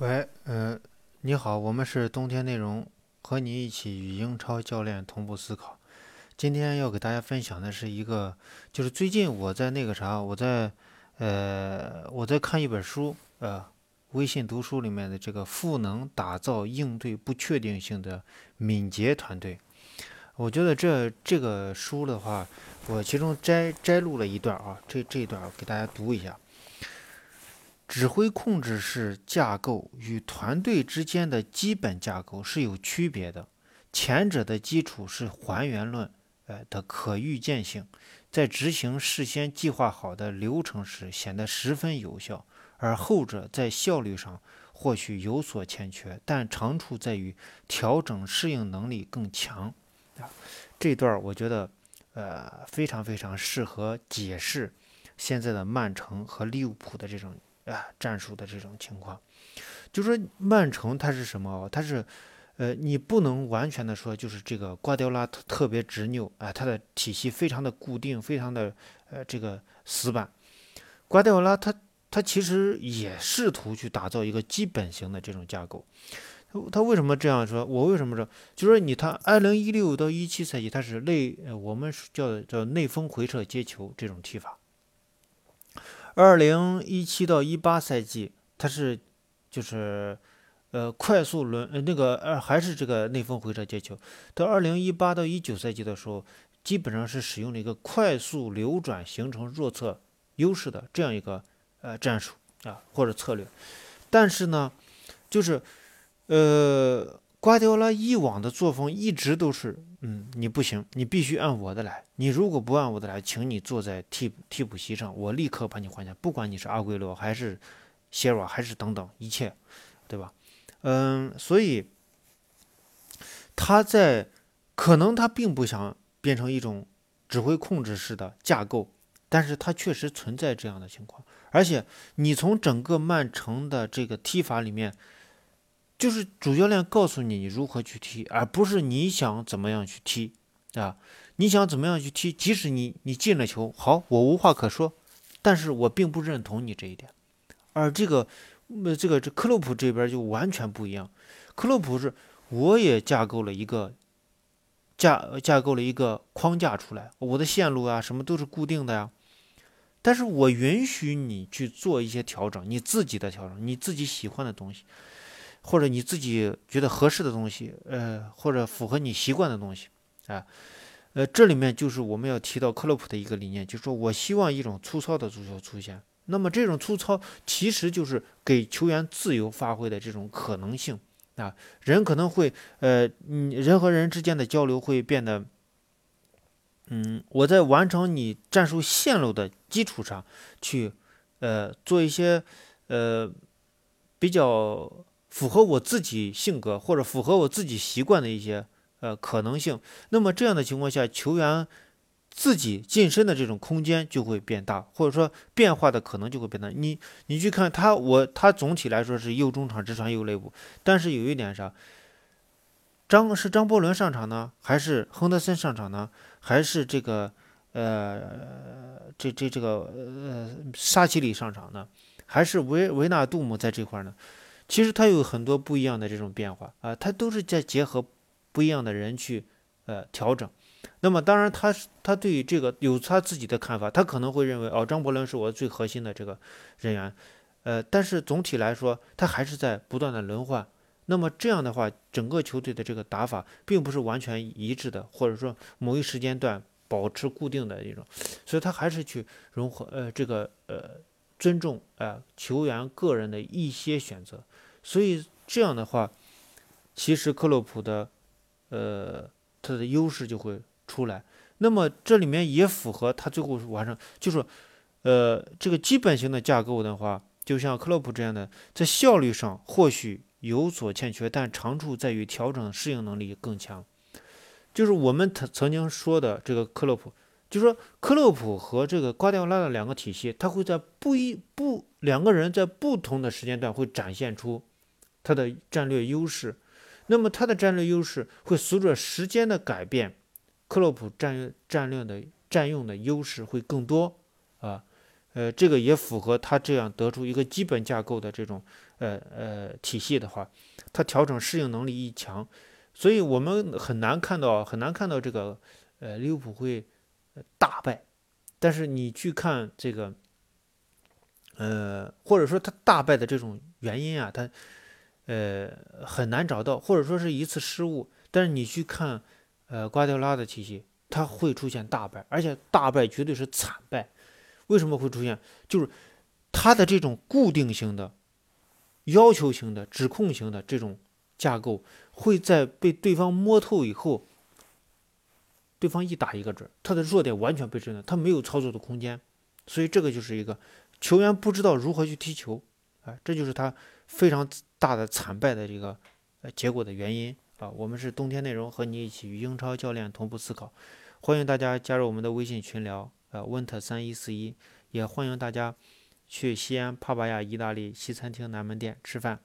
喂，呃，你好，我们是冬天内容，和你一起与英超教练同步思考。今天要给大家分享的是一个，就是最近我在那个啥，我在，呃，我在看一本书，呃，微信读书里面的这个赋能打造应对不确定性的敏捷团队。我觉得这这个书的话，我其中摘摘录了一段啊，这这一段给大家读一下。指挥控制式架构与团队之间的基本架构是有区别的。前者的基础是还原论，呃的可预见性，在执行事先计划好的流程时显得十分有效；而后者在效率上或许有所欠缺，但长处在于调整适应能力更强。啊，这段我觉得，呃，非常非常适合解释现在的曼城和利物浦的这种。啊，战术的这种情况，就说曼城它是什么？它是，呃，你不能完全的说就是这个瓜迪奥拉特特别执拗啊，他的体系非常的固定，非常的呃这个死板。瓜迪奥拉他他其实也试图去打造一个基本型的这种架构。他为什么这样说？我为什么说？就说你他二零一六到一七赛季他是内我们叫叫内锋回撤接球这种踢法。二零一七到一八赛季，他是就是，呃，快速轮呃那个呃还是这个内锋回撤接球。到二零一八到一九赛季的时候，基本上是使用了一个快速流转形成弱侧优势的这样一个呃战术啊或者策略。但是呢，就是呃。瓜迪奥拉以往的作风一直都是，嗯，你不行，你必须按我的来。你如果不按我的来，请你坐在替替补席上，我立刻把你换下。不管你是阿圭罗还是谢尔瓦还是等等一切，对吧？嗯，所以他在可能他并不想变成一种指挥控制式的架构，但是他确实存在这样的情况。而且你从整个曼城的这个踢法里面。就是主教练告诉你你如何去踢，而不是你想怎么样去踢，啊，你想怎么样去踢，即使你你进了球，好，我无话可说，但是我并不认同你这一点。而这个，呃，这个这克洛普这边就完全不一样，克洛普是我也架构了一个架架构了一个框架出来，我的线路啊什么都是固定的呀，但是我允许你去做一些调整，你自己的调整，你自己喜欢的东西。或者你自己觉得合适的东西，呃，或者符合你习惯的东西，啊，呃，这里面就是我们要提到克洛普的一个理念，就是说我希望一种粗糙的足球出现。那么这种粗糙其实就是给球员自由发挥的这种可能性啊。人可能会，呃，你，人和人之间的交流会变得，嗯，我在完成你战术线路的基础上去，呃，做一些，呃，比较。符合我自己性格或者符合我自己习惯的一些呃可能性，那么这样的情况下，球员自己晋升的这种空间就会变大，或者说变化的可能就会变大。你你去看他，我他总体来说是右中场直传右肋部，但是有一点啥？张是张伯伦上场呢，还是亨德森上场呢？还是这个呃这这这个呃沙奇里上场呢？还是维维纳杜姆在这块呢？其实它有很多不一样的这种变化啊，它都是在结合不一样的人去呃调整。那么当然，他他对于这个有他自己的看法，他可能会认为哦，张伯伦是我最核心的这个人员，呃，但是总体来说，他还是在不断的轮换。那么这样的话，整个球队的这个打法并不是完全一致的，或者说某一时间段保持固定的一种，所以他还是去融合呃这个呃。尊重啊球员个人的一些选择，所以这样的话，其实克洛普的呃他的优势就会出来。那么这里面也符合他最后完成，就是呃这个基本型的架构的话，就像克洛普这样的，在效率上或许有所欠缺，但长处在于调整适应能力更强。就是我们曾曾经说的这个克洛普。就说，克洛普和这个瓜迪奥拉的两个体系，他会在不一不两个人在不同的时间段会展现出他的战略优势。那么他的战略优势会随着时间的改变，克洛普战战略的占用的优势会更多啊。呃，这个也符合他这样得出一个基本架构的这种呃呃体系的话，他调整适应能力一强，所以我们很难看到很难看到这个呃利物浦会大败。但是你去看这个，呃，或者说他大败的这种原因啊，他呃很难找到，或者说是一次失误。但是你去看呃瓜迪奥拉的体系，他会出现大败，而且大败绝对是惨败。为什么会出现？就是他的这种固定性的。要求型的、指控型的这种架构，会在被对方摸透以后，对方一打一个准，他的弱点完全被针对，他没有操作的空间，所以这个就是一个球员不知道如何去踢球，啊，这就是他非常大的惨败的这个呃结果的原因啊。我们是冬天内容和你一起与英超教练同步思考，欢迎大家加入我们的微信群聊，呃，温特三一四一，也欢迎大家。去西安帕巴亚意大利西餐厅南门店吃饭。